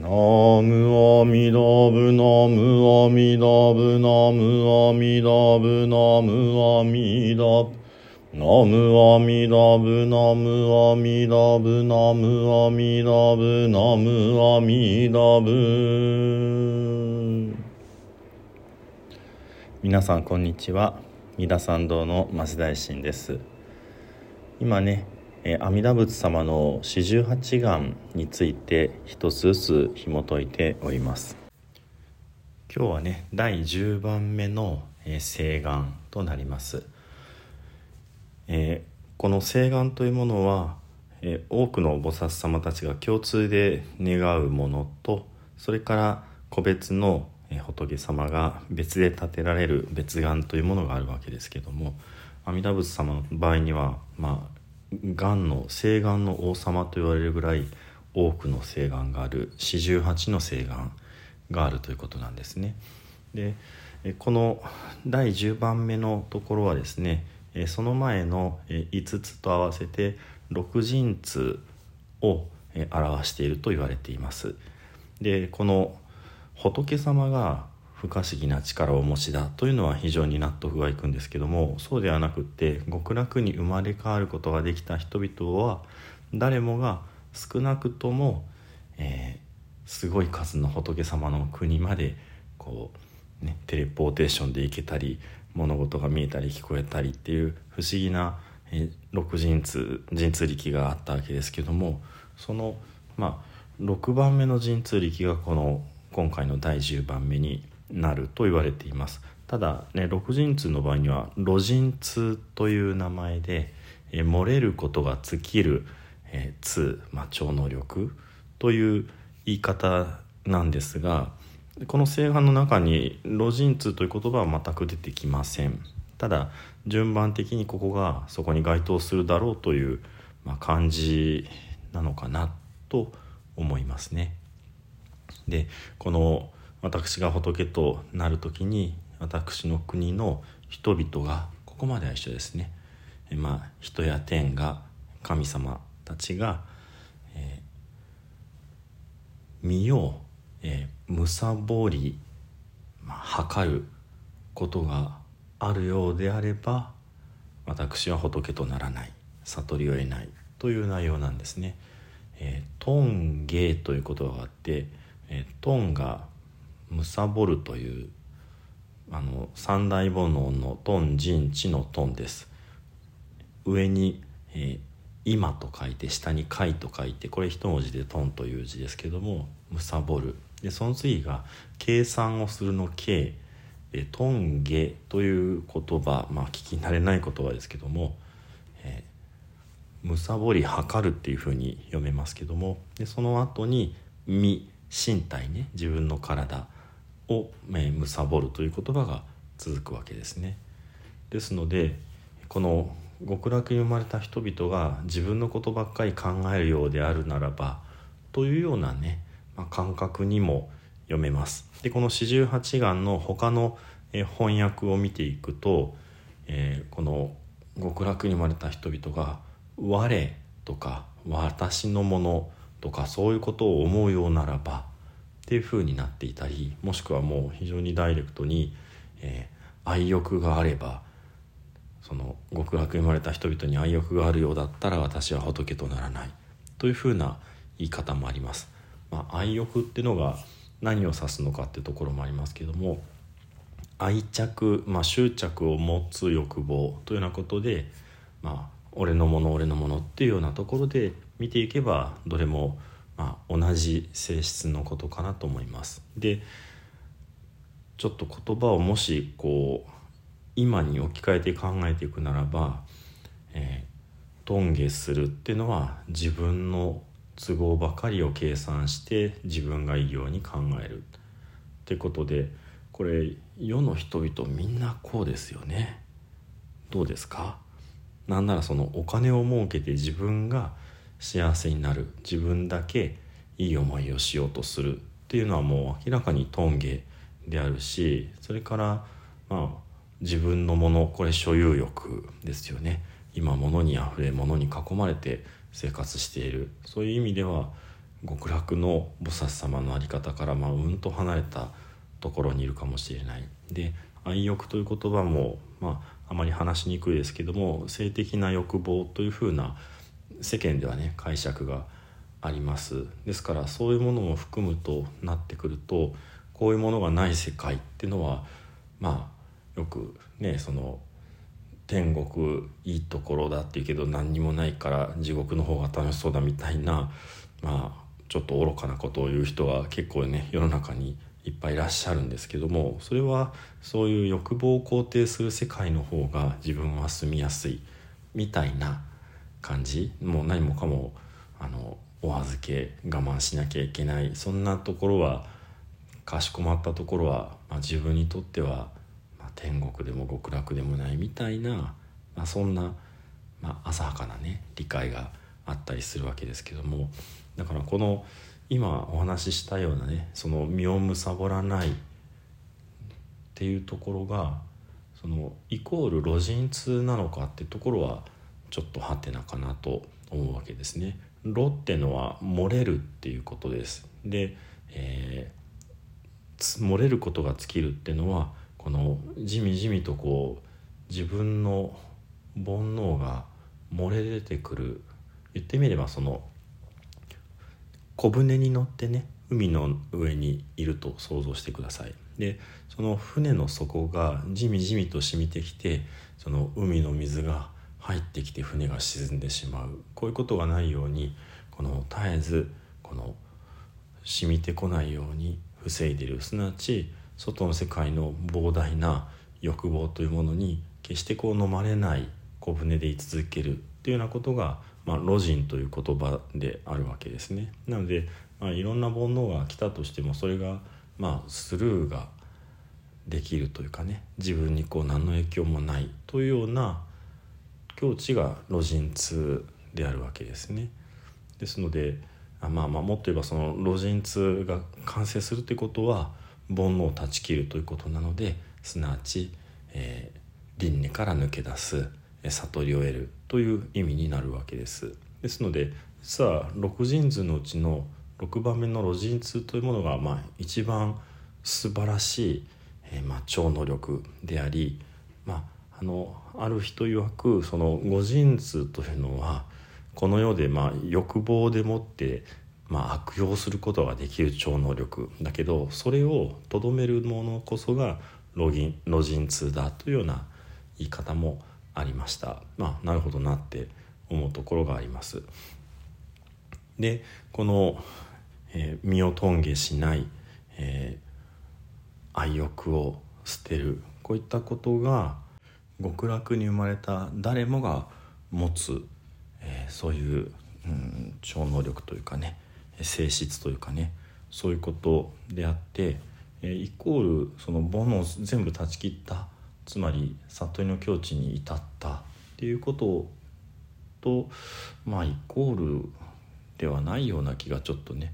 ナムアミダブナムアミダブナムアミダブナムアミダブナムアミダブナムアミダブナムアミダブナムアミダブ皆さんこんにちは。三田参道の増大臣です。今ねえ阿弥陀仏様の四十八願について一つずつ紐解いております。今日はね第10番目の、え請願となります、えー、この請願というものは、え多くの菩薩様たちが共通で願うものとそれから個別の仏様が別で建てられる別願というものがあるわけですけども阿弥陀仏様の場合にはまあがんの請願の王様と言われるぐらい多くの請願がある四十八の請願があるということなんですね。でこの第10番目のところはですねその前の5つと合わせて六神通を表していると言われています。でこの仏様が不可思議な力をお持ちだというのは非常に納得がいくんですけどもそうではなくって極楽に生まれ変わることができた人々は誰もが少なくとも、えー、すごい数の仏様の国までこう、ね、テレポーテーションで行けたり物事が見えたり聞こえたりっていう不思議な、えー、六神通神通力があったわけですけどもそのまあ6番目の神通力がこの今回の第10番目になると言われています。ただね六神通の場合には路神通という名前で、え漏れることが尽きる、えー、通、まあ、超能力という言い方なんですがこの聖願の中に路神通という言葉は全く出てきません。ただ順番的にここがそこに該当するだろうという、まあ、感じなのかなと思いますね。でこの私が仏となる時に私の国の人々がここまでは一緒ですね、まあ人や天が神様たちが、えー、身を、えー、むさぼり、まあ、測ることがあるようであれば私は仏とならない。悟りを得ない。という内容なんですね。えー、トンゲという言葉があって、えー、トンがむさぼるというあの三大煩悩のトン人地のトンです。上に、えー、今と書いて下に貝と書いてこれ一文字でトンという字ですけどもむさぼるでその次が計算をするの計でトンゲという言葉まあ聞き慣れない言葉ですけども、えー、むさぼり測るっていうふうに読めますけどもでその後に身身体ね自分の体。を、えむさぼるという言葉が続くわけですね。ですのでこの極楽に生まれた人々が自分のことばっかり考えるようであるならばというようなね、まあ、感覚にも読めます。でこの四十八願の他の翻訳を見ていくと、えー、この極楽に生まれた人々が「我」とか「私のもの」とかそういうことを思うようならばっていう風になっていたりもしくはもう非常にダイレクトに、えー、愛欲があればその極楽生まれた人々に愛欲があるようだったら私は仏とならないという風な言い方もあります。まあ、愛欲っていうのが何を指すのかっていうところもありますけども愛着、まあ、執着を持つ欲望というようなことで、まあ、俺のもの俺のものっていうようなところで見ていけばどれもまあ、同じ性質のことかなと思います。でちょっと言葉をもしこう今に置き換えて考えていくならば、えー、頓下するっていうのは自分の都合ばかりを計算して自分がいいように考えるってことでこれ世の人々みんなこうですよね。どうですか？なんならそのお金を儲けて自分が幸せになる。自分だけいい思いをしようとするっていうのはもう明らかにトンゲであるしそれからまあ自分のものこれ所有欲ですよね。今物にあふれ物に囲まれて生活している。そういう意味では極楽の菩薩様の在り方からまあうんと離れたところにいるかもしれない。で愛欲という言葉も、まあ、あまり話しにくいですけども性的な欲望というふうな世間ではね解釈があります。ですからそういうものも含むとなってくるとこういうものがない世界っていうのはまあよくねその天国いいところだっていうけど何にもないから地獄の方が楽しそうだみたいなまあちょっと愚かなことを言う人は結構ね世の中にいっぱいいらっしゃるんですけどもそれはそういう欲望を肯定する世界の方が自分は住みやすいみたいな感じ？もう何もかもあのお預け我慢しなきゃいけない。そんなところはかしこまったところは、まあ、自分にとっては、まあ、天国でも極楽でもないみたいな、まあ、そんな、まあ、浅はかなね理解があったりするわけですけども。だからこの今お話ししたようなねその身を貪らないっていうところがそのイコール路人痛なのかっていうところはちょっとハテナかなと思うわけですね。炉ってのは漏れるっていうことです。で、えー、漏れることが尽きるっていうのはこのじみじみとこう自分の煩悩が漏れ出てくる言ってみればその小舟に乗ってね海の上にいると想像してください。でその船の底がじみじみと染みてきてその海の水が入ってきて船が沈んでしまう。こういうことがないようにこの絶えずこの染みてこないように防いでいる。すなわち外の世界の膨大な欲望というものに決してこう飲まれない小舟で居続ける。っていうようなことが、まあ、ロジンという言葉であるわけですね。なので、まあ、いろんな煩悩が来たとしてもそれが、まあ、スルーができるというかね自分にこう何の影響もないというような境地が路人痛であるわけですね。ですのであまあまあもっと言えばその路人痛が完成するということは煩悩を断ち切るということなのですなわち、えー、輪廻から抜け出す悟りを得るという意味になるわけです。ですので実は六人図のうちの6番目の路人痛というものがまあ一番素晴らしい、えー、まあ超能力でありまああのある人曰くその五人図というのはこの世でまあ欲望でもってまあ悪用することができる超能力。だけどそれをとどめるものこそがロギンロジン2だというような言い方もありました。まあなるほどなって思うところがあります。でこの、えー、身を頓下しない、えー、愛欲を捨てる。こういったことが極楽に生まれた誰もが持つ、えー、そういう、うん、超能力というかね性質というかねそういうことであって、えー、イコールその煩悩を全部断ち切ったつまり悟りの境地に至ったっていうこととまあイコールではないような気がちょっとね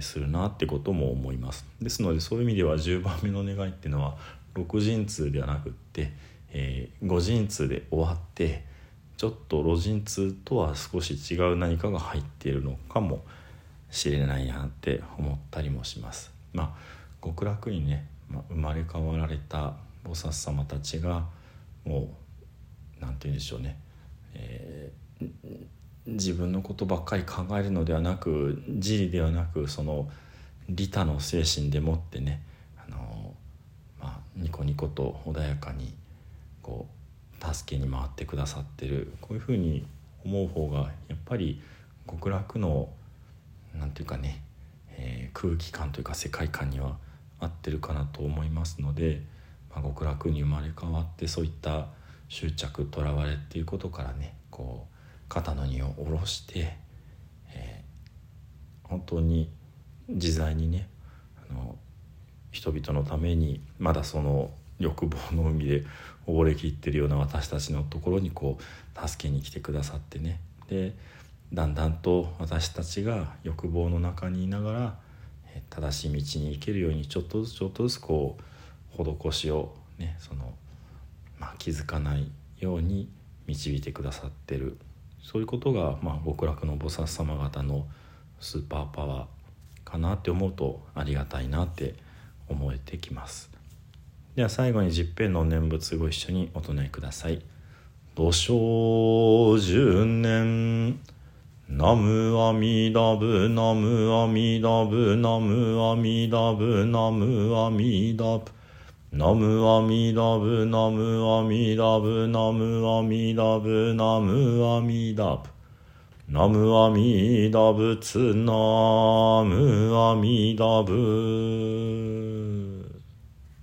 するなってことも思います。ですのでそういう意味では10番目の願いっていうのは六神通ではなくってえー、五陣痛で終わってちょっと路陣痛とは少し違う何かが入っているのかもしれないなって思ったりもします。まあ極楽にね、まあ、生まれ変わられた菩薩様たちがもう何て言うんでしょうね、えー、自分のことばっかり考えるのではなく自利ではなくその利他の精神でもってねあの、まあ、ニコニコと穏やかにこう助けに回ってくださってる。こういうふうに思う方がやっぱり極楽の何て言うかね、えー、空気感というか世界観には合ってるかなと思いますので、まあ、極楽に生まれ変わってそういった執着とらわれっていうことからねこう肩の荷を下ろして、えー、本当に自在にねあの人々のためにまだその欲望の海で溺れきってるような私たちのところにこう助けに来てくださってね。でだんだんと私たちが欲望の中にいながら正しい道に行けるようにちょっとずつちょっとずつこう施しをねその、まあ、気づかないように導いてくださってる。そういうことが、まあ、極楽の菩薩様方のスーパーパワーかなって思うとありがたいなって思えてきます。では最後に十平の念仏ご一緒にお唱えください「土生十年ナムアミダブナムアミダブナムアミダブナムアミダブ」ナムアミダブナムアミダブナムアミダブナムアミダブナムアミダブツナムアミダブ